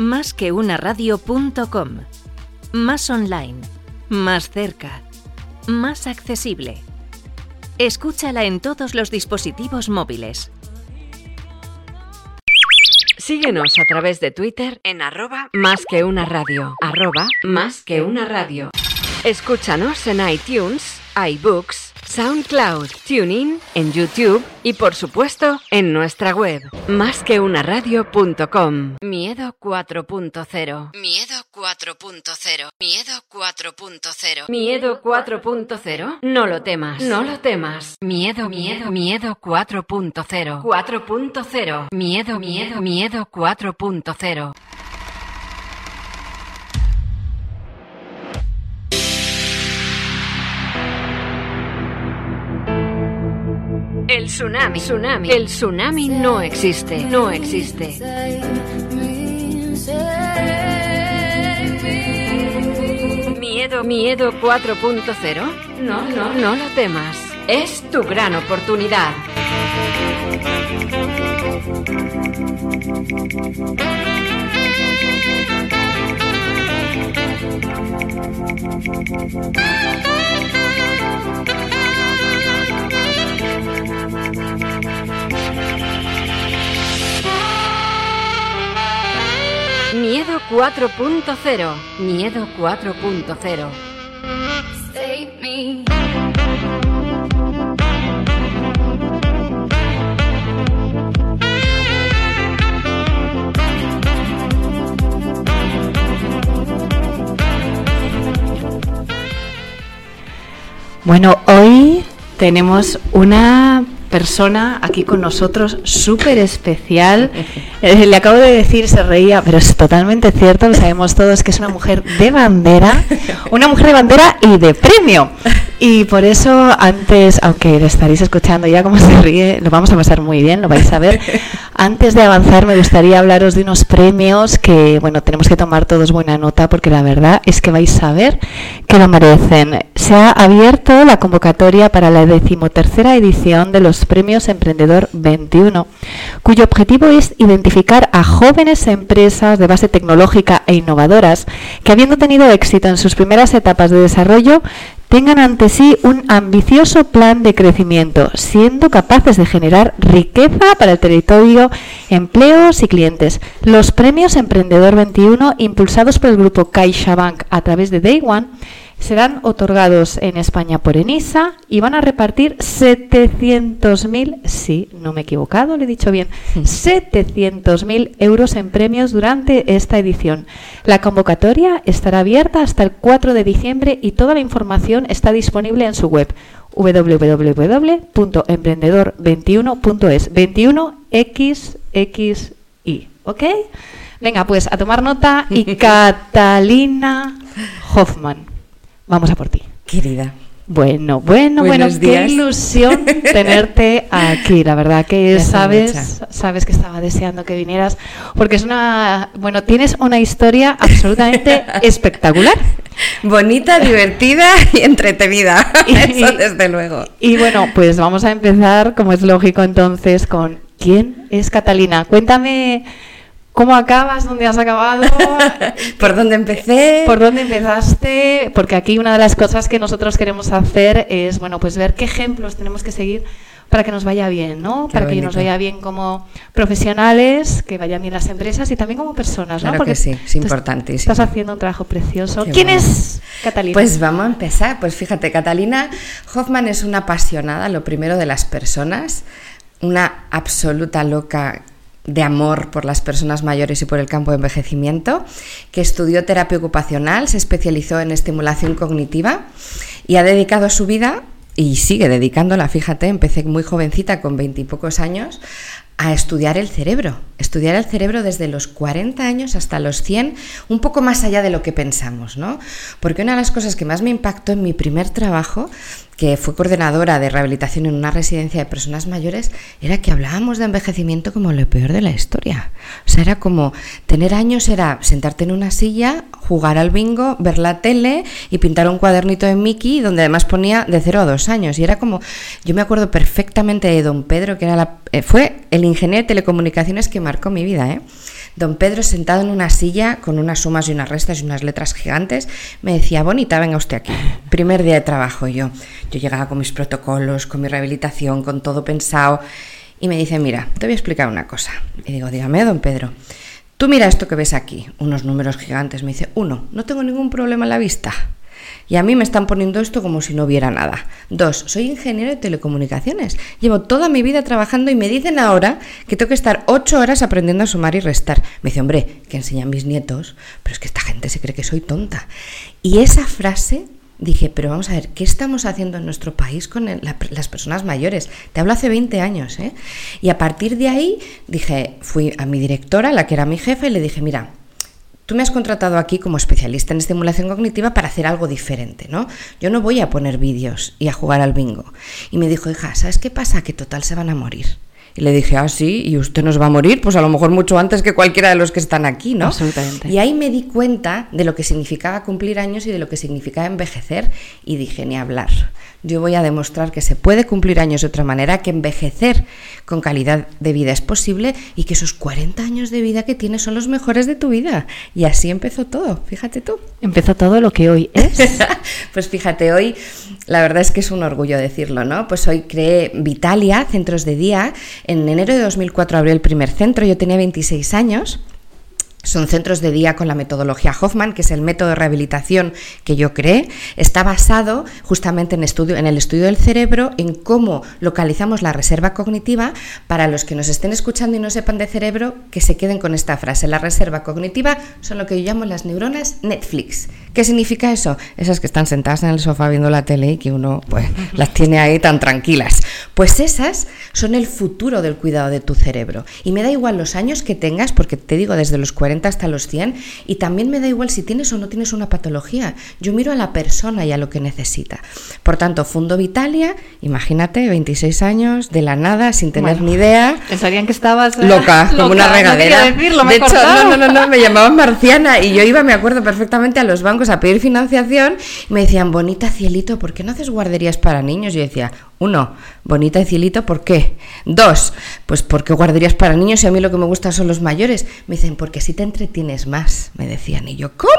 Más que una radio.com. Más online. Más cerca. Más accesible. Escúchala en todos los dispositivos móviles. Síguenos a través de Twitter en arroba más que una radio. Arroba más que una radio. Escúchanos en iTunes, iBooks, SoundCloud, TuneIn, en YouTube y por supuesto en nuestra web, másqueunaradio.com. Miedo 4.0. Miedo 4.0. Miedo 4.0. Miedo 4.0. No lo temas, no lo temas. Miedo, miedo, miedo 4.0. 4.0. Miedo, miedo, miedo 4.0. El tsunami, tsunami, el tsunami no existe, no existe. Miedo, miedo 4.0. No, no, no lo temas. Es tu gran oportunidad. Miedo 4.0. Miedo 4.0. Bueno, hoy tenemos una persona aquí con nosotros súper especial. Eh, le acabo de decir, se reía, pero es totalmente cierto, lo sabemos todos, que es una mujer de bandera, una mujer de bandera y de premio. Y por eso antes, aunque le estaréis escuchando ya como se ríe, lo vamos a pasar muy bien, lo vais a ver. Antes de avanzar me gustaría hablaros de unos premios que, bueno, tenemos que tomar todos buena nota porque la verdad es que vais a ver que lo merecen. Se ha abierto la convocatoria para la decimotercera edición de los premios Emprendedor 21, cuyo objetivo es identificar a jóvenes empresas de base tecnológica e innovadoras que habiendo tenido éxito en sus primeras etapas de desarrollo, tengan ante sí un ambicioso plan de crecimiento, siendo capaces de generar riqueza para el territorio, empleos y clientes. Los premios Emprendedor 21, impulsados por el grupo CaixaBank a través de Day One, serán otorgados en España por ENISA y van a repartir 700.000, sí, no me he equivocado, le he dicho bien, 700.000 euros en premios durante esta edición. La convocatoria estará abierta hasta el 4 de diciembre y toda la información está disponible en su web www.emprendedor21.es 21XXI, ¿ok? Venga, pues a tomar nota y Catalina Hoffman. Vamos a por ti. Querida. Bueno, bueno, bueno, qué ilusión tenerte aquí. La verdad que sabes, sabes que estaba deseando que vinieras, porque es una, bueno, tienes una historia absolutamente espectacular. Bonita, divertida y entretenida. Eso desde luego. Y bueno, pues vamos a empezar, como es lógico entonces, con ¿quién es Catalina? Cuéntame ¿Cómo acabas? ¿Dónde has acabado? ¿Por dónde empecé? ¿Por dónde empezaste? Porque aquí una de las cosas que nosotros queremos hacer es, bueno, pues ver qué ejemplos tenemos que seguir para que nos vaya bien, ¿no? para que nos vaya bien como profesionales, que vayan bien las empresas y también como personas, ¿no? Claro que sí, es importantísimo. Estás haciendo un trabajo precioso. ¿Quién es Catalina? Pues vamos a empezar. Pues fíjate, Catalina Hoffman es una apasionada, lo primero, de las personas, una absoluta loca de amor por las personas mayores y por el campo de envejecimiento, que estudió terapia ocupacional, se especializó en estimulación cognitiva y ha dedicado su vida, y sigue dedicándola, fíjate, empecé muy jovencita, con veintipocos años, a estudiar el cerebro, estudiar el cerebro desde los 40 años hasta los 100, un poco más allá de lo que pensamos, ¿no? Porque una de las cosas que más me impactó en mi primer trabajo que fue coordinadora de rehabilitación en una residencia de personas mayores, era que hablábamos de envejecimiento como lo peor de la historia. O sea, era como tener años era sentarte en una silla, jugar al bingo, ver la tele y pintar un cuadernito de Mickey donde además ponía de 0 a 2 años. Y era como, yo me acuerdo perfectamente de don Pedro, que era la, eh, fue el ingeniero de telecomunicaciones que marcó mi vida, ¿eh? Don Pedro sentado en una silla con unas sumas y unas restas y unas letras gigantes, me decía, Bonita, venga usted aquí. Primer día de trabajo yo. Yo llegaba con mis protocolos, con mi rehabilitación, con todo pensado. Y me dice, mira, te voy a explicar una cosa. Y digo, dígame, don Pedro. Tú mira esto que ves aquí, unos números gigantes. Me dice, uno, no tengo ningún problema en la vista. Y a mí me están poniendo esto como si no hubiera nada. Dos, soy ingeniero de telecomunicaciones. Llevo toda mi vida trabajando y me dicen ahora que tengo que estar ocho horas aprendiendo a sumar y restar. Me dice, hombre, que enseñan mis nietos, pero es que esta gente se cree que soy tonta. Y esa frase dije, pero vamos a ver, ¿qué estamos haciendo en nuestro país con las personas mayores? Te hablo hace 20 años, ¿eh? Y a partir de ahí dije, fui a mi directora, la que era mi jefa, y le dije, mira, Tú me has contratado aquí como especialista en estimulación cognitiva para hacer algo diferente, ¿no? Yo no voy a poner vídeos y a jugar al bingo. Y me dijo, hija, ¿sabes qué pasa? Que total se van a morir. Y le dije, ah, sí, y usted nos va a morir, pues a lo mejor mucho antes que cualquiera de los que están aquí, ¿no? Absolutamente. Y ahí me di cuenta de lo que significaba cumplir años y de lo que significaba envejecer y dije, ni hablar yo voy a demostrar que se puede cumplir años de otra manera, que envejecer con calidad de vida es posible y que esos 40 años de vida que tienes son los mejores de tu vida. Y así empezó todo, fíjate tú. Empezó todo lo que hoy es. pues fíjate, hoy la verdad es que es un orgullo decirlo, ¿no? Pues hoy creé Vitalia, centros de día. En enero de 2004 abrió el primer centro, yo tenía 26 años. Son centros de día con la metodología Hoffman, que es el método de rehabilitación que yo creé. Está basado justamente en, estudio, en el estudio del cerebro, en cómo localizamos la reserva cognitiva. Para los que nos estén escuchando y no sepan de cerebro, que se queden con esta frase. La reserva cognitiva son lo que yo llamo las neuronas Netflix. ¿Qué significa eso? Esas que están sentadas en el sofá viendo la tele y que uno pues, las tiene ahí tan tranquilas. Pues esas son el futuro del cuidado de tu cerebro. Y me da igual los años que tengas, porque te digo desde los 40 hasta los 100 y también me da igual si tienes o no tienes una patología. Yo miro a la persona y a lo que necesita. Por tanto, Fundo Vitalia, imagínate, 26 años, de la nada, sin tener ni idea. Pensarían que estabas eh, loca, como una regadera. de hecho, no, no, no, me llamaban marciana y yo iba, me acuerdo perfectamente, a los bancos a pedir financiación y me decían, bonita cielito, ¿por qué no haces guarderías para niños? Y yo decía, uno, bonita y cielito, ¿por qué? Dos, pues porque guarderías para niños y a mí lo que me gusta son los mayores. Me dicen, porque si te entretienes más, me decían. Y yo, ¿cómo?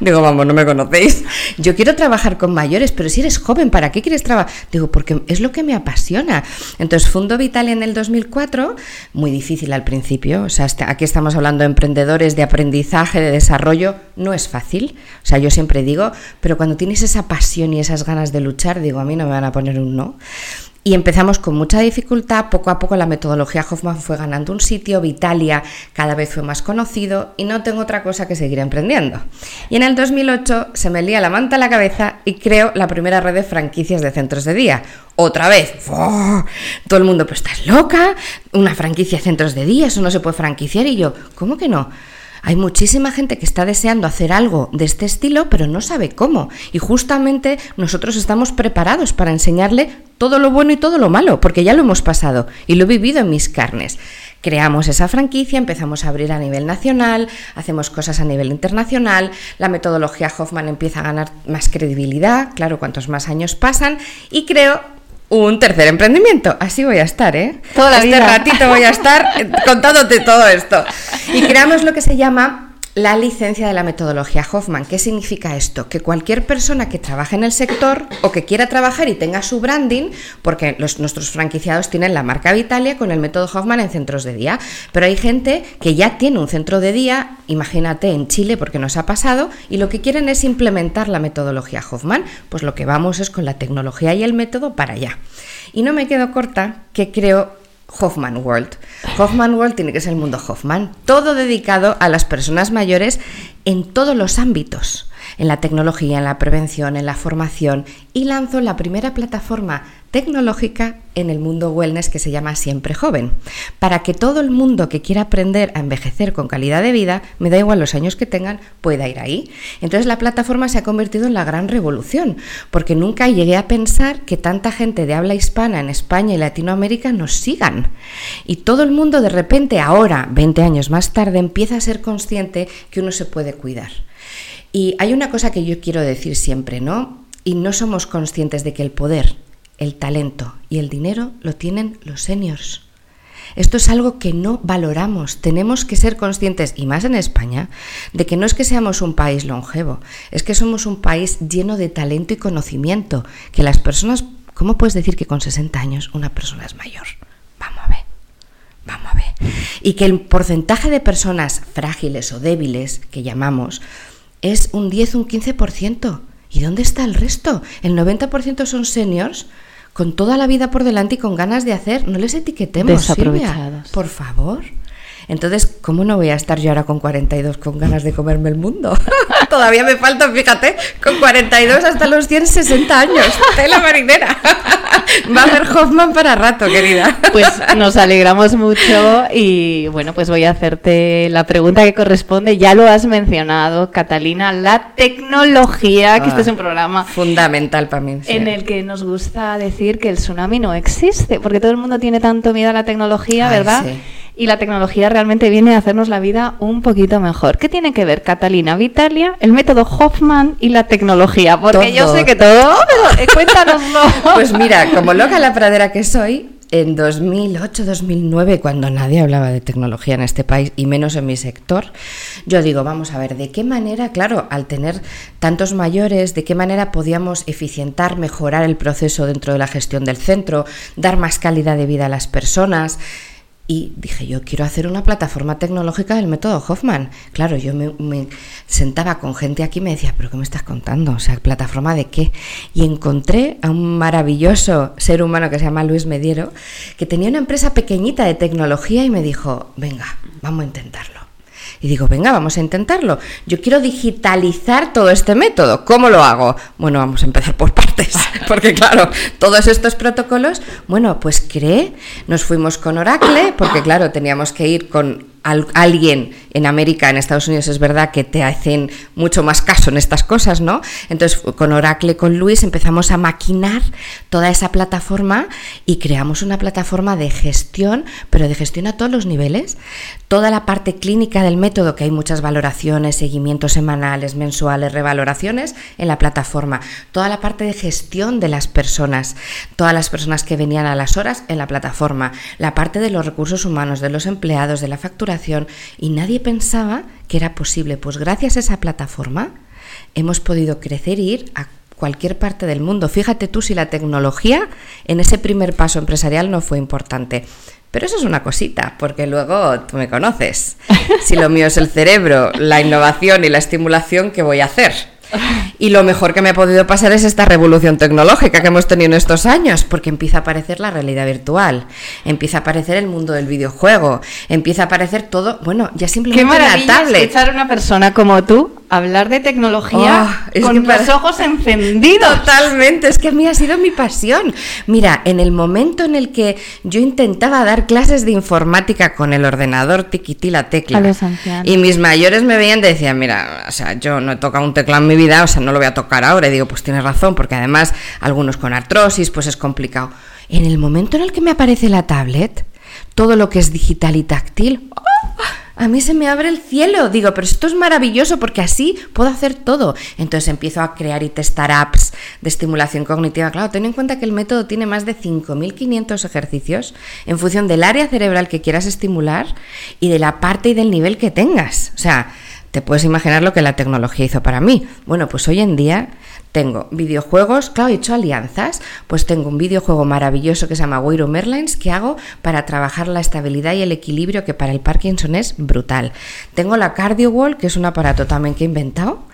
Digo, vamos, no me conocéis. Yo quiero trabajar con mayores, pero si eres joven, ¿para qué quieres trabajar? Digo, porque es lo que me apasiona. Entonces, Fundo Vital en el 2004, muy difícil al principio. O sea, aquí estamos hablando de emprendedores, de aprendizaje, de desarrollo. No es fácil. O sea, yo siempre digo, pero cuando tienes esa pasión y esas ganas de luchar, digo, a mí no me van a poner un no. Y empezamos con mucha dificultad, poco a poco la metodología Hoffman fue ganando un sitio, Vitalia cada vez fue más conocido y no tengo otra cosa que seguir emprendiendo. Y en el 2008 se me lía la manta a la cabeza y creo la primera red de franquicias de centros de día. Otra vez, todo el mundo, pues estás loca, una franquicia de centros de día, eso no se puede franquiciar y yo, ¿cómo que no? Hay muchísima gente que está deseando hacer algo de este estilo, pero no sabe cómo. Y justamente nosotros estamos preparados para enseñarle todo lo bueno y todo lo malo, porque ya lo hemos pasado y lo he vivido en mis carnes. Creamos esa franquicia, empezamos a abrir a nivel nacional, hacemos cosas a nivel internacional, la metodología Hoffman empieza a ganar más credibilidad, claro, cuantos más años pasan, y creo un tercer emprendimiento. Así voy a estar, ¿eh? Toda este ratito voy a estar contándote todo esto. Y creamos lo que se llama la licencia de la metodología Hoffman. ¿Qué significa esto? Que cualquier persona que trabaje en el sector o que quiera trabajar y tenga su branding, porque los, nuestros franquiciados tienen la marca Vitalia con el método Hoffman en centros de día, pero hay gente que ya tiene un centro de día, imagínate en Chile porque nos ha pasado, y lo que quieren es implementar la metodología Hoffman, pues lo que vamos es con la tecnología y el método para allá. Y no me quedo corta que creo Hoffman World. Hoffman World tiene que ser el mundo Hoffman, todo dedicado a las personas mayores en todos los ámbitos en la tecnología, en la prevención, en la formación y lanzó la primera plataforma tecnológica en el mundo wellness que se llama Siempre Joven, para que todo el mundo que quiera aprender a envejecer con calidad de vida, me da igual los años que tengan, pueda ir ahí. Entonces la plataforma se ha convertido en la gran revolución, porque nunca llegué a pensar que tanta gente de habla hispana en España y Latinoamérica nos sigan. Y todo el mundo de repente ahora, 20 años más tarde, empieza a ser consciente que uno se puede cuidar. Y hay una cosa que yo quiero decir siempre, ¿no? Y no somos conscientes de que el poder, el talento y el dinero lo tienen los seniors. Esto es algo que no valoramos. Tenemos que ser conscientes, y más en España, de que no es que seamos un país longevo, es que somos un país lleno de talento y conocimiento, que las personas, ¿cómo puedes decir que con 60 años una persona es mayor? Vamos a ver. Vamos a ver. Y que el porcentaje de personas frágiles o débiles, que llamamos, es un 10, un 15%. ¿Y dónde está el resto? El 90% son seniors con toda la vida por delante y con ganas de hacer. No les etiquetemos, Desaprovechados. por favor. Entonces, ¿cómo no voy a estar yo ahora con 42 con ganas de comerme el mundo? Todavía me falta, fíjate, con 42 hasta los 160 años. la marinera. Va a haber Hoffman para rato, querida. Pues nos alegramos mucho y bueno, pues voy a hacerte la pregunta que corresponde. Ya lo has mencionado, Catalina, la tecnología, que este es un programa fundamental para mí. En el que nos gusta decir que el tsunami no existe, porque todo el mundo tiene tanto miedo a la tecnología, ¿verdad? Sí y la tecnología realmente viene a hacernos la vida un poquito mejor. ¿Qué tiene que ver Catalina Vitalia, el método Hoffman y la tecnología? Porque yo sé que todo, pero eh, cuéntanoslo. Pues mira, como loca la pradera que soy, en 2008-2009, cuando nadie hablaba de tecnología en este país y menos en mi sector, yo digo, vamos a ver, ¿de qué manera, claro, al tener tantos mayores, de qué manera podíamos eficientar, mejorar el proceso dentro de la gestión del centro, dar más calidad de vida a las personas? Y dije, yo quiero hacer una plataforma tecnológica del método Hoffman. Claro, yo me, sentaba con gente aquí y me decía, ¿pero qué me estás contando? O sea, ¿plataforma de qué? Y encontré a un maravilloso ser humano que se llama Luis Mediero, que tenía una empresa pequeñita de tecnología y me dijo, venga, vamos a intentarlo. Y digo, venga, vamos a intentarlo. Yo quiero digitalizar todo este método. ¿Cómo lo hago? Bueno, vamos a empezar por partes, porque claro, todos estos protocolos, bueno, pues creé, nos fuimos con Oracle, porque claro, teníamos que ir con alguien en América, en Estados Unidos es verdad que te hacen mucho más caso en estas cosas, ¿no? Entonces con Oracle, con Luis empezamos a maquinar toda esa plataforma y creamos una plataforma de gestión, pero de gestión a todos los niveles. Toda la parte clínica del método, que hay muchas valoraciones, seguimientos semanales, mensuales, revaloraciones en la plataforma. Toda la parte de gestión de las personas, todas las personas que venían a las horas en la plataforma. La parte de los recursos humanos, de los empleados, de la factura y nadie pensaba que era posible. Pues gracias a esa plataforma hemos podido crecer e ir a cualquier parte del mundo. Fíjate tú si la tecnología en ese primer paso empresarial no fue importante. Pero eso es una cosita, porque luego tú me conoces. Si lo mío es el cerebro, la innovación y la estimulación, ¿qué voy a hacer? Y lo mejor que me ha podido pasar es esta revolución tecnológica que hemos tenido en estos años, porque empieza a aparecer la realidad virtual, empieza a aparecer el mundo del videojuego, empieza a aparecer todo, bueno, ya simplemente Qué la tablet. escuchar a una persona como tú hablar de tecnología oh, con los ojos encendidos. Totalmente, es que a mí ha sido mi pasión. Mira, en el momento en el que yo intentaba dar clases de informática con el ordenador tiquití la tecla y mis mayores me veían y decían, mira, o sea, yo no he tocado un teclado en mi o sea, no lo voy a tocar ahora. Y digo, pues tienes razón, porque además algunos con artrosis, pues es complicado. En el momento en el que me aparece la tablet, todo lo que es digital y táctil, ¡oh! a mí se me abre el cielo. Digo, pero esto es maravilloso porque así puedo hacer todo. Entonces empiezo a crear y testar apps de estimulación cognitiva. Claro, ten en cuenta que el método tiene más de 5.500 ejercicios en función del área cerebral que quieras estimular y de la parte y del nivel que tengas. O sea, te puedes imaginar lo que la tecnología hizo para mí. Bueno, pues hoy en día tengo videojuegos, claro, he hecho alianzas, pues tengo un videojuego maravilloso que se llama Wiro Merlines que hago para trabajar la estabilidad y el equilibrio que para el Parkinson es brutal. Tengo la Cardio Wall, que es un aparato también que he inventado.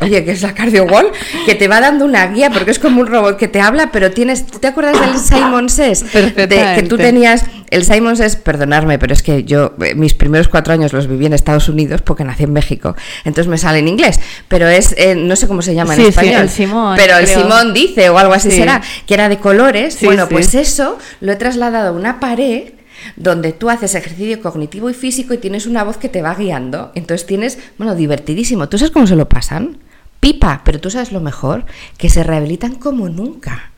Oye, que es la Cardio Wall, que te va dando una guía porque es como un robot que te habla, pero tienes, ¿te acuerdas del Simon Says? De, que tú tenías el Simon Says, perdonarme, pero es que yo eh, mis primeros cuatro años los viví en Estados Unidos porque nací en México, entonces me sale en inglés, pero es, eh, no sé cómo se llama en español, el Simón, pero el Simón dice o algo así será, que era de colores, bueno, pues eso lo he trasladado a una pared donde tú haces ejercicio cognitivo y físico y tienes una voz que te va guiando. Entonces tienes, bueno, divertidísimo. ¿Tú sabes cómo se lo pasan? Pipa, pero tú sabes lo mejor, que se rehabilitan como nunca.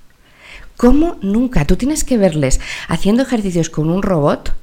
Como nunca. Tú tienes que verles haciendo ejercicios con un robot.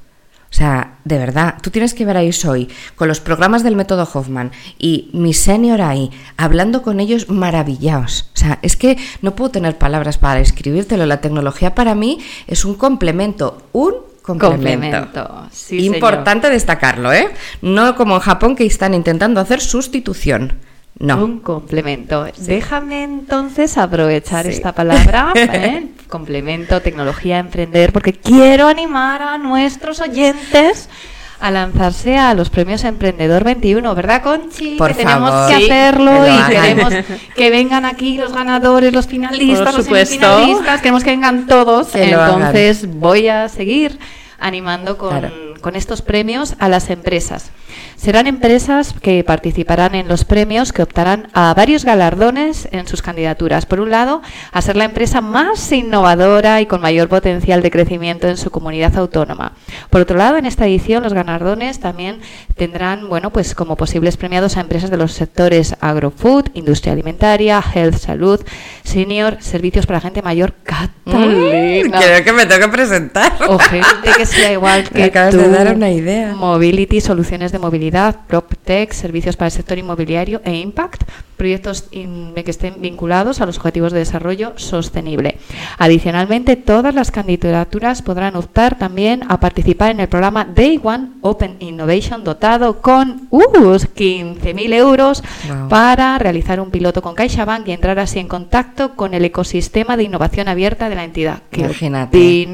O sea, de verdad, tú tienes que ver ahí Soy, con los programas del método Hoffman y mi senior ahí, hablando con ellos maravillados. O sea, es que no puedo tener palabras para escribírtelo. La tecnología para mí es un complemento, un complemento. Importante destacarlo, ¿eh? No como en Japón que están intentando hacer sustitución. No. Un complemento. Déjame entonces aprovechar esta palabra, ¿eh? complemento, tecnología, emprender, porque quiero animar a nuestros oyentes a lanzarse a los premios Emprendedor 21, ¿verdad, Conchi? Por que tenemos que hacerlo y queremos que vengan aquí los ganadores, los finalistas, los semifinalistas, queremos que vengan todos. Entonces voy a seguir animando con, con estos premios a las empresas. Serán empresas que participarán en los premios que optarán a varios galardones en sus candidaturas. Por un lado, a ser la empresa más innovadora y con mayor potencial de crecimiento en su comunidad autónoma. Por otro lado, en esta edición los galardones también tendrán, bueno, pues como posibles premiados a empresas de los sectores agrofood, industria alimentaria, health, salud, senior, servicios para gente mayor, Catalina. Creo que me tengo que presentar. O gente que sea igual que de dar una idea. Mobility, soluciones de movilidad, PropTech, servicios para el sector inmobiliario e Impact, proyectos que estén vinculados a los objetivos de desarrollo sostenible. Adicionalmente, todas las candidaturas podrán optar también a participar en el programa Day One Open Innovation dotado con uh, 15.000 euros para realizar un piloto con CaixaBank y entrar así en contacto con el ecosistema de innovación abierta de la entidad. ¿Qué Imagínate.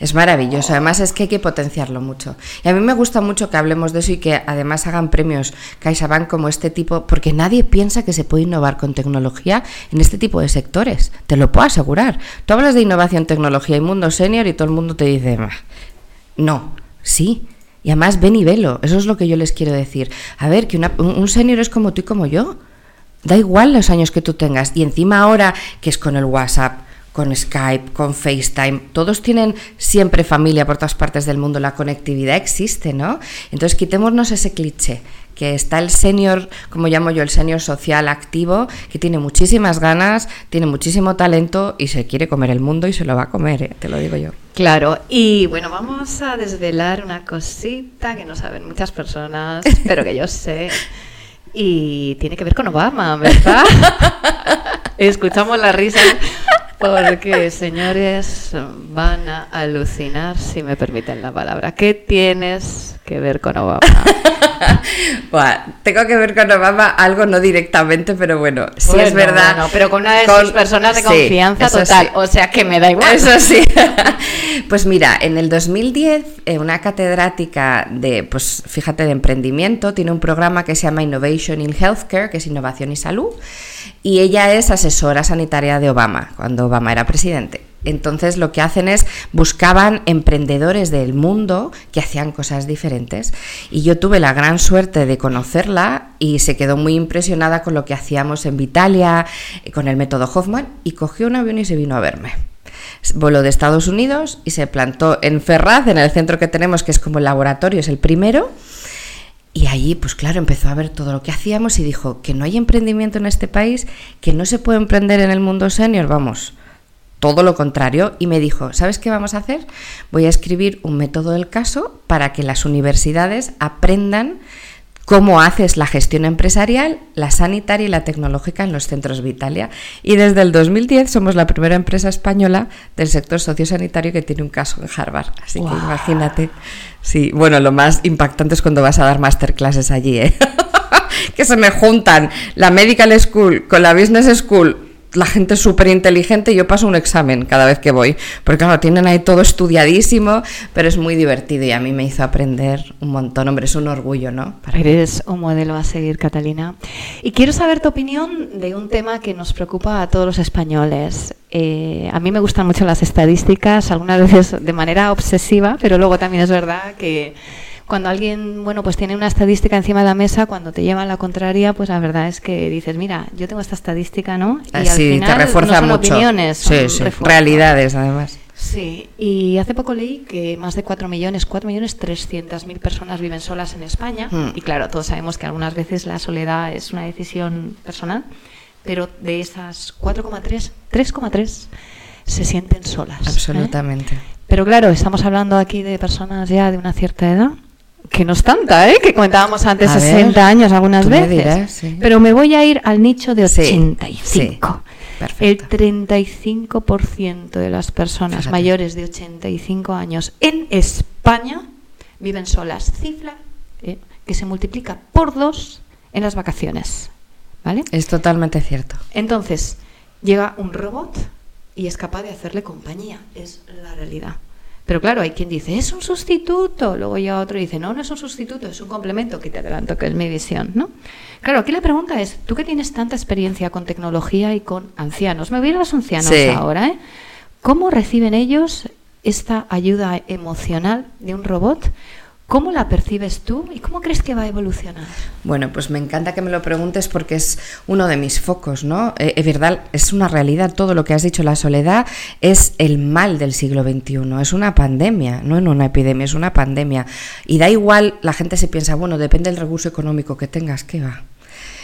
Es maravilloso, además es que hay que potenciarlo mucho. Y a mí me gusta mucho que hablemos de eso y que además hagan premios CaixaBank como este tipo, porque nadie piensa que se puede innovar con tecnología en este tipo de sectores, te lo puedo asegurar. Tú hablas de innovación, tecnología y mundo senior y todo el mundo te dice, no, sí. Y además ven y velo, eso es lo que yo les quiero decir. A ver, que un senior es como tú y como yo. Da igual los años que tú tengas. Y encima ahora que es con el WhatsApp, con Skype, con FaceTime, todos tienen siempre familia por todas partes del mundo, la conectividad existe, ¿no? Entonces quitémonos ese cliché, que está el senior, como llamo yo, el senior social activo, que tiene muchísimas ganas, tiene muchísimo talento y se quiere comer el mundo y se lo va a comer, ¿eh? te lo digo yo. Claro, y bueno, vamos a desvelar una cosita que no saben muchas personas, pero que yo sé. Y tiene que ver con Obama, ¿verdad? Escuchamos la risa porque, señores, van a alucinar, si me permiten la palabra. ¿Qué tienes que ver con Obama? tengo que ver con Obama algo no directamente, pero bueno, sí es verdad. pero con una de sus personas de confianza total, o sea que me da igual. Eso sí. pues mira, en el 2010, eh, una catedrática de, pues fíjate, de emprendimiento, tiene un programa que se llama Innovation in Healthcare, que es innovación y salud y ella es asesora sanitaria de Obama, cuando Obama era presidente. Entonces lo que hacen es buscaban emprendedores del mundo que hacían cosas diferentes. Y yo tuve la gran suerte de conocerla y se quedó muy impresionada con lo que hacíamos en Vitalia, eh, con el método Hoffman, y cogió un avión y se vino a verme. Voló de Estados Unidos y se plantó en Ferraz, en el centro que tenemos, que es como el laboratorio, es el primero allí, pues claro, empezó a ver todo lo que hacíamos y dijo que no hay emprendimiento en este país, que no se puede emprender en el mundo senior, vamos, todo lo contrario. Y me dijo, ¿sabes qué vamos a hacer? Voy a escribir un método del caso para que las universidades aprendan cómo haces la gestión empresarial, la sanitaria y la tecnológica en los centros Vitalia. Y desde el 2010 somos la primera empresa española del sector sociosanitario que tiene un caso en Harvard. Así que imagínate. Sí, bueno, lo más impactante es cuando vas a dar masterclasses allí, ¿eh? que se me juntan la Medical School con la Business School la gente es súper inteligente y yo paso un examen cada vez que voy. Porque claro, tienen ahí todo estudiadísimo, pero es muy divertido y a mí me hizo aprender un montón. Hombre, es un orgullo, ¿no? Eres un modelo a seguir, Catalina. Y quiero saber tu opinión de un tema que nos preocupa a todos los españoles. Eh, a mí me gustan mucho las estadísticas, algunas veces de manera obsesiva, pero luego también es verdad que cuando alguien, bueno, pues tiene una estadística encima de la mesa, cuando te llevan la contraria, pues la verdad es que dices, mira, yo tengo esta estadística, ¿no? Y al final te refuerza no son opiniones, sí, sí. realidades además. Sí, y hace poco leí que más de 4 millones, 4 millones 300 mil personas viven solas en España. Hmm. Y claro, todos sabemos que algunas veces la soledad es una decisión personal, pero de esas 4,3, 3,3 se sienten solas. ¿eh? Absolutamente. Pero claro, estamos hablando aquí de personas ya de una cierta edad que no es tanta, ¿eh? que comentábamos antes, 60 años algunas veces. Pero me voy a ir al nicho de 85. El 35% de las personas mayores de 85 años en España viven solas. Cifra eh, que se multiplica por dos en las vacaciones. ¿Vale? Es totalmente cierto. Entonces, llega un robot y es capaz de hacerle compañía. Es la realidad. Pero claro, hay quien dice, es un sustituto. Luego llega otro y dice, no, no es un sustituto, es un complemento, que te adelanto, que es mi visión, ¿no? Claro, aquí la pregunta es, tú que tienes tanta experiencia con tecnología y con ancianos, me voy a los ancianos ahora, ¿eh? ¿Cómo reciben ellos esta ayuda emocional de un robot? ¿Cómo la percibes tú y cómo crees que va a evolucionar? Bueno, pues me encanta que me lo preguntes porque es uno de mis focos, ¿no? Eh, es verdad, es una realidad todo lo que has dicho. La soledad es el mal del siglo XXI, es una pandemia, no en una epidemia, es una pandemia. Y da igual, la gente se piensa, bueno, depende del recurso económico que tengas, ¿qué va?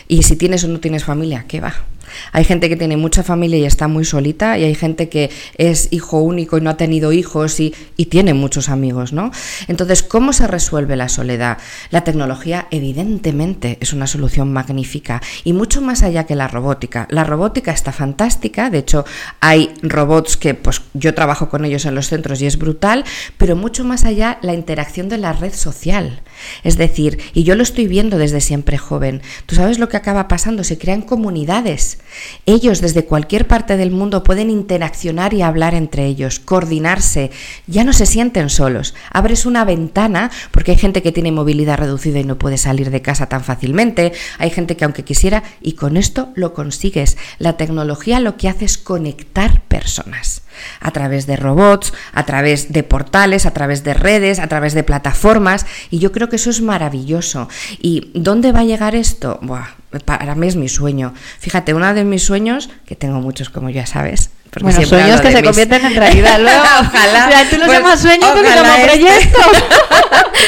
Y si tienes o no tienes familia, ¿qué va? Hay gente que tiene mucha familia y está muy solita y hay gente que es hijo único y no ha tenido hijos y, tiene muchos amigos, ¿no? Entonces, ¿cómo se resuelve la soledad? La tecnología evidentemente es una solución magnífica y mucho más allá que la robótica. La robótica está fantástica, de hecho hay robots que pues yo trabajo con ellos en los centros y es brutal, pero mucho más allá la interacción de la red social. Es decir, y yo lo estoy viendo desde siempre joven, ¿tú sabes lo que acaba pasando? Se crean comunidades ellos desde cualquier parte del mundo pueden interaccionar y hablar entre ellos, coordinarse, ya no se sienten solos. Abres una ventana, porque hay gente que tiene movilidad reducida y no puede salir de casa tan fácilmente, hay gente que aunque quisiera, y con esto lo consigues. La tecnología lo que hace es conectar personas a través de robots, a través de portales, a través de redes, a través de plataformas, y yo creo que eso es maravilloso. ¿Y dónde va a llegar esto? Buah, para mí es mi sueño. Fíjate, uno de mis sueños, que tengo muchos como ya sabes, bueno, sueños que se convierten en realidad luego. ojalá. O sea, tú los pues, llamas sueños, pero como este, proyecto.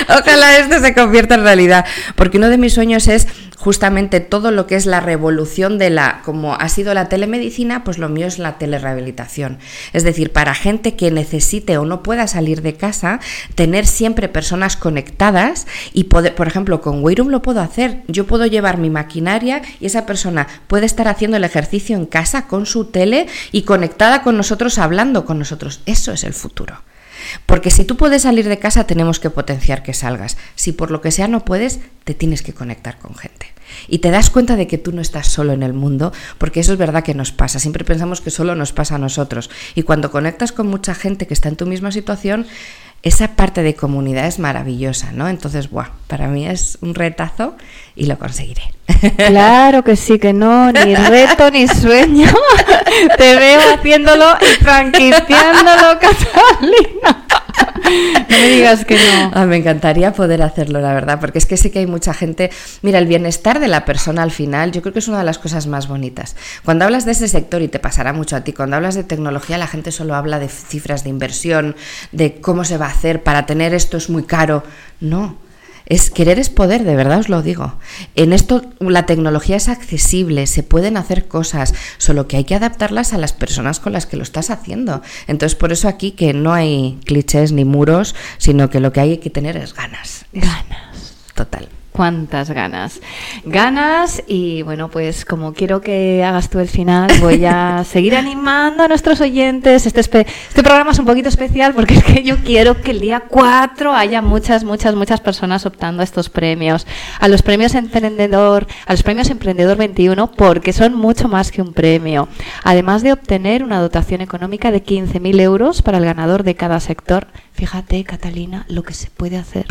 ojalá esto se convierta en realidad. Porque uno de mis sueños es justamente todo lo que es la revolución de la, como ha sido la telemedicina, pues lo mío es la telerehabilitación. Es decir, para gente que necesite o no pueda salir de casa, tener siempre personas conectadas y poder, por ejemplo, con Wayroom lo puedo hacer. Yo puedo llevar mi maquinaria y esa persona puede estar haciendo el ejercicio en casa con su tele y con nosotros, hablando con nosotros. Eso es el futuro. Porque si tú puedes salir de casa, tenemos que potenciar que salgas. Si por lo que sea no puedes, te tienes que conectar con gente. Y te das cuenta de que tú no estás solo en el mundo, porque eso es verdad que nos pasa. Siempre pensamos que solo nos pasa a nosotros. Y cuando conectas con mucha gente que está en tu misma situación, esa parte de comunidad es maravillosa, ¿no? Entonces, buah, para mí es un retazo y lo conseguiré. Claro que sí, que no, ni reto ni sueño. Te veo haciéndolo y franquiciándolo, Catalina. No me digas que no. Ah, me encantaría poder hacerlo, la verdad, porque es que sí que hay mucha gente. Mira, el bienestar de la persona al final, yo creo que es una de las cosas más bonitas. Cuando hablas de ese sector, y te pasará mucho a ti, cuando hablas de tecnología, la gente solo habla de cifras de inversión, de cómo se va a hacer para tener esto es muy caro. No, es querer es poder, de verdad os lo digo. En esto la tecnología es accesible, se pueden hacer cosas, solo que hay que adaptarlas a las personas con las que lo estás haciendo. Entonces por eso aquí que no hay clichés ni muros, sino que lo que hay que tener es ganas. Ganas. Total cuántas ganas. Ganas y bueno, pues como quiero que hagas tú el final, voy a seguir animando a nuestros oyentes. Este, este programa es un poquito especial porque es que yo quiero que el día 4 haya muchas, muchas, muchas personas optando a estos premios, a los premios Emprendedor, a los premios Emprendedor 21, porque son mucho más que un premio. Además de obtener una dotación económica de 15.000 euros para el ganador de cada sector. Fíjate, Catalina, lo que se puede hacer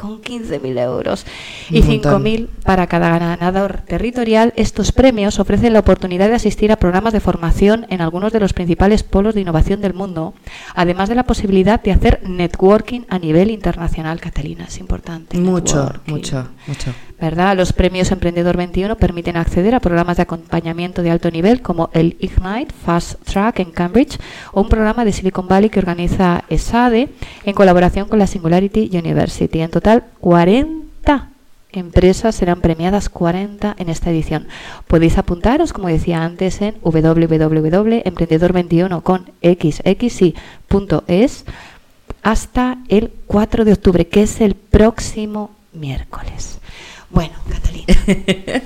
con 15.000 euros y 5.000 para cada ganador territorial. Estos premios ofrecen la oportunidad de asistir a programas de formación en algunos de los principales polos de innovación del mundo, además de la posibilidad de hacer networking a nivel internacional. Catalina, es importante. Mucho, mucho, mucho. ¿verdad? Los premios Emprendedor 21 permiten acceder a programas de acompañamiento de alto nivel como el Ignite Fast Track en Cambridge o un programa de Silicon Valley que organiza ESADE en colaboración con la Singularity University. En total, 40 empresas serán premiadas 40 en esta edición. Podéis apuntaros, como decía antes, en www.emprendedor21 con xxi.es hasta el 4 de octubre, que es el próximo miércoles. Bueno, Catalina,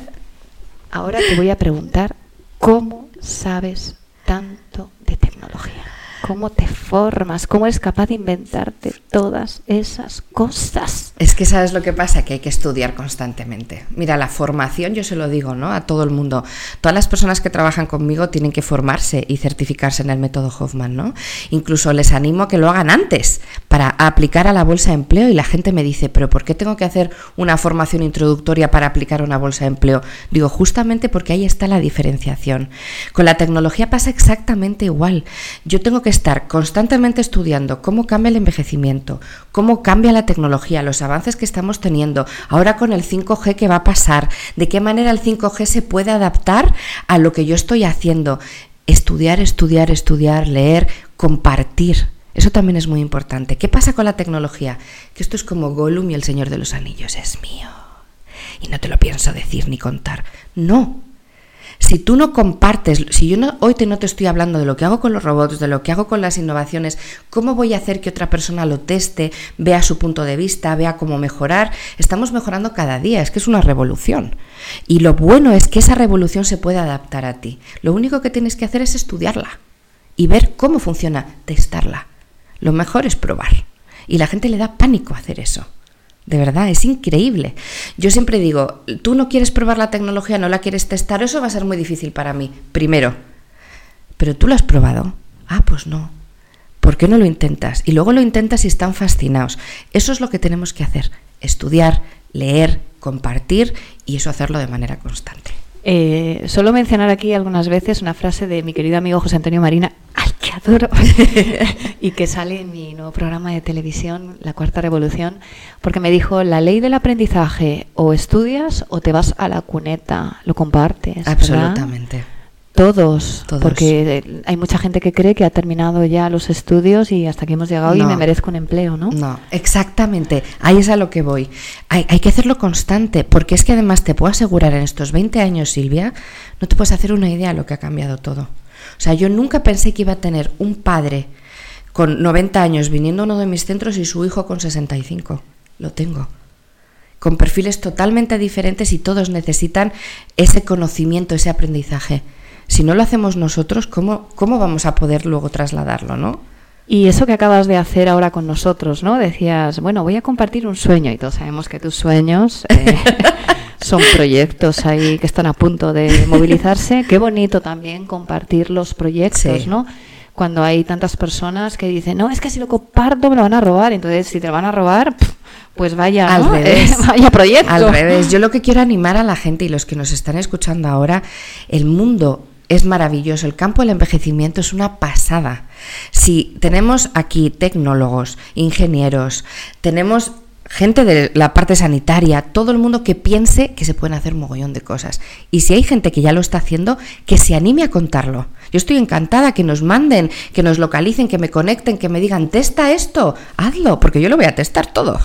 ahora te voy a preguntar cómo sabes tanto de tecnología? ¿Cómo te formas? ¿Cómo eres capaz de inventarte todas esas cosas? Es que sabes lo que pasa, que hay que estudiar constantemente. Mira, la formación, yo se lo digo, ¿no? A todo el mundo. Todas las personas que trabajan conmigo tienen que formarse y certificarse en el método Hoffman, ¿no? Incluso les animo a que lo hagan antes para aplicar a la bolsa de empleo y la gente me dice, pero ¿por qué tengo que hacer una formación introductoria para aplicar a una bolsa de empleo? Digo, justamente porque ahí está la diferenciación. Con la tecnología pasa exactamente igual. Yo tengo que estar constantemente estudiando cómo cambia el envejecimiento, cómo cambia la tecnología, los avances que estamos teniendo, ahora con el 5G que va a pasar, de qué manera el 5G se puede adaptar a lo que yo estoy haciendo. Estudiar, estudiar, estudiar, leer, compartir. Eso también es muy importante. ¿Qué pasa con la tecnología? Que esto es como Gollum y el Señor de los Anillos, es mío. Y no te lo pienso decir ni contar. No, si tú no compartes, si yo no, hoy te, no te estoy hablando de lo que hago con los robots, de lo que hago con las innovaciones, ¿cómo voy a hacer que otra persona lo teste, vea su punto de vista, vea cómo mejorar? Estamos mejorando cada día, es que es una revolución. Y lo bueno es que esa revolución se puede adaptar a ti. Lo único que tienes que hacer es estudiarla y ver cómo funciona, testarla. Lo mejor es probar. Y la gente le da pánico hacer eso. De verdad, es increíble. Yo siempre digo, tú no quieres probar la tecnología, no la quieres testar, eso va a ser muy difícil para mí, primero. Pero tú lo has probado. Ah, pues no. ¿Por qué no lo intentas? Y luego lo intentas y están fascinados. Eso es lo que tenemos que hacer, estudiar, leer, compartir y eso hacerlo de manera constante. Eh, solo mencionar aquí algunas veces una frase de mi querido amigo José Antonio Marina, al que adoro, y que sale en mi nuevo programa de televisión, La Cuarta Revolución, porque me dijo, la ley del aprendizaje, o estudias o te vas a la cuneta, lo compartes. Absolutamente. Todos, porque hay mucha gente que cree que ha terminado ya los estudios y hasta aquí hemos llegado y me merezco un empleo, ¿no? No, exactamente, ahí es a lo que voy. Hay, hay, que hacerlo constante, porque es que además te puedo asegurar en estos 20 años, Silvia, no te puedes hacer una idea de lo que ha cambiado todo. O sea, yo nunca pensé que iba a tener un padre con 90 años viniendo a uno de mis centros y su hijo con 65. Lo tengo con perfiles totalmente diferentes y todos necesitan ese conocimiento, ese aprendizaje si no lo hacemos nosotros, ¿cómo, cómo vamos a poder luego trasladarlo, no? Y eso que acabas de hacer ahora con nosotros, ¿no? Decías, bueno, voy a compartir un sueño y todos sabemos que tus sueños eh, son proyectos ahí que están a punto de movilizarse. Qué bonito también compartir los proyectos, ¿no? Cuando hay tantas personas que dicen, no, es que si lo comparto me lo van a robar. Entonces, si te lo van a robar, pues vaya, Al revés. vaya proyecto. Al revés. Yo lo que quiero animar a la gente y los que nos están escuchando ahora, el mundo es maravilloso. El campo del envejecimiento es una pasada. Si tenemos aquí tecnólogos, ingenieros, tenemos gente de la parte sanitaria, todo el mundo que piense que se pueden hacer mogollón de cosas. Y si hay gente que ya lo está haciendo, que se anime a contarlo. Yo estoy encantada que nos manden, que nos localicen, que me conecten, que me digan, testa esto, hazlo, porque yo lo voy a testar todo.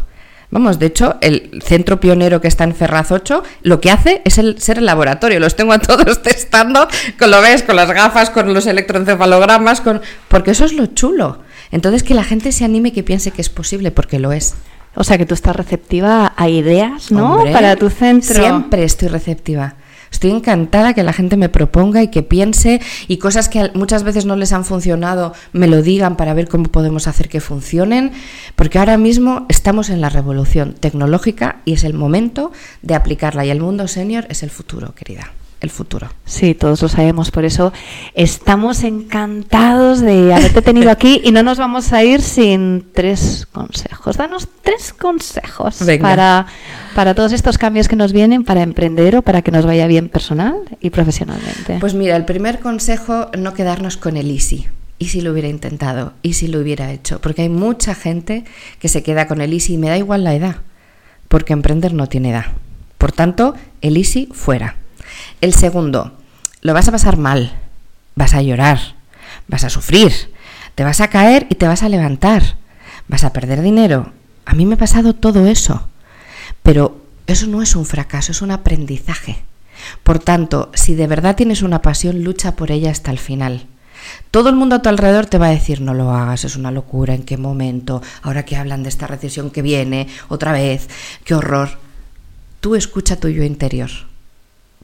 Vamos, de hecho, el centro pionero que está en Ferraz 8 lo que hace es el, ser el laboratorio. Los tengo a todos testando, con lo ves, con las gafas, con los electroencefalogramas, con... porque eso es lo chulo. Entonces, que la gente se anime y que piense que es posible, porque lo es. O sea, que tú estás receptiva a ideas, ¿no? Para tu centro. Siempre estoy receptiva. Estoy encantada que la gente me proponga y que piense y cosas que muchas veces no les han funcionado me lo digan para ver cómo podemos hacer que funcionen, porque ahora mismo estamos en la revolución tecnológica y es el momento de aplicarla y el mundo senior es el futuro, querida el futuro. Sí, todos lo sabemos, por eso estamos encantados de haberte tenido aquí y no nos vamos a ir sin tres consejos. Danos tres consejos para, para todos estos cambios que nos vienen para emprender o para que nos vaya bien personal y profesionalmente. Pues mira, el primer consejo, no quedarnos con el easy. ¿Y si lo hubiera intentado? ¿Y si lo hubiera hecho? Porque hay mucha gente que se queda con el easy y me da igual la edad, porque emprender no tiene edad. Por tanto, el easy fuera. El segundo, lo vas a pasar mal, vas a llorar, vas a sufrir, te vas a caer y te vas a levantar, vas a perder dinero. A mí me ha pasado todo eso, pero eso no es un fracaso, es un aprendizaje. Por tanto, si de verdad tienes una pasión, lucha por ella hasta el final. Todo el mundo a tu alrededor te va a decir, no lo hagas, es una locura, ¿en qué momento? Ahora que hablan de esta recesión que viene, otra vez, qué horror. Tú escucha tu yo interior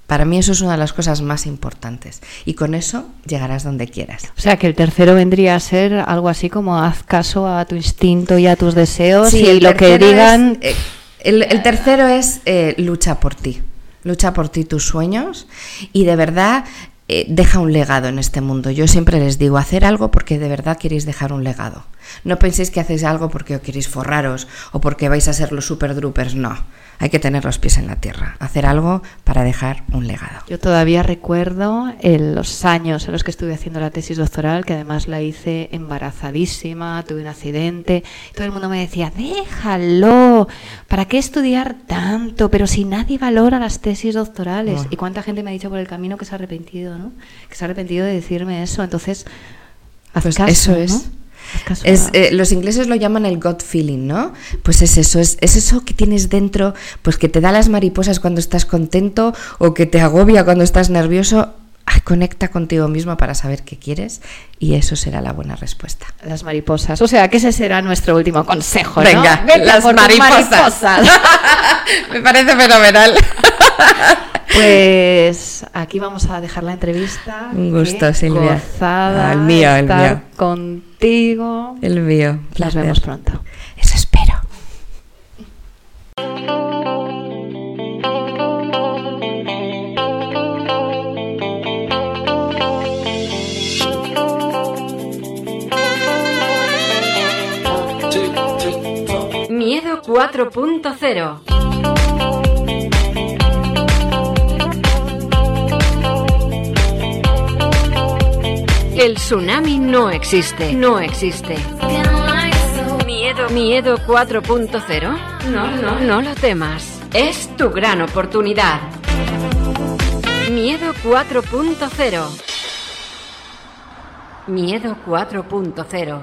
Para mí eso es una de las cosas más importantes. Y con eso llegarás donde quieras. O sea, que el tercero vendría a ser algo así como haz caso a tu instinto y a tus deseos y lo que digan... Eh, el, tercero es eh, lucha por ti. Lucha por ti tus sueños y de verdad eh, deja un legado en este mundo. Yo siempre les digo, hacer algo porque de verdad queréis dejar un legado. No penséis que hacéis algo porque os queréis forraros o porque vais a ser los super droopers, no hay que tener los pies en la tierra, hacer algo para dejar un legado. Yo todavía recuerdo los años en los que estuve haciendo la tesis doctoral, que además la hice embarazadísima, tuve un accidente, todo el mundo me decía, déjalo, ¿para qué estudiar tanto? Pero si nadie valora las tesis doctorales. ¿Y cuánta gente me ha dicho por el camino que se ha arrepentido, ¿no? Que se ha arrepentido de decirme eso. Entonces, pues eso es. Es, eh, los ingleses lo llaman el gut feeling, ¿no? Pues es eso, es, eso que tienes dentro, pues que te da las mariposas cuando estás contento o que te agobia cuando estás nervioso. conecta contigo mismo para saber qué quieres y eso será la buena respuesta. Las mariposas. O sea, que ese será nuestro último consejo. ¿no? Venga, las mariposas. Me parece fenomenal. Pues aquí vamos a dejar la entrevista. Un gusto, Silvia. Gozada ah, el mío, el mío. Contigo. El mío. Las vemos pronto. Eso espero. Miedo 4.0 El tsunami no existe, no existe. Miedo, miedo 4.0. No, no, no lo temas. Es tu gran oportunidad. Miedo 4.0. Miedo 4.0.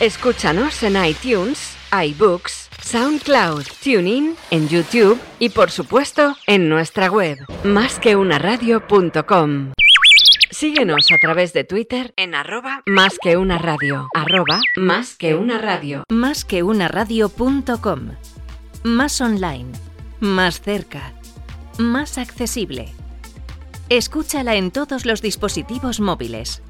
Escúchanos en iTunes, iBooks, SoundCloud, TuneIn, en YouTube y por supuesto en nuestra web, másqueunaradio.com. Síguenos a través de Twitter en arroba más que una radio. Arroba más que una radio. Más que una radio.com. Más online. Más cerca. Más accesible. Escúchala en todos los dispositivos móviles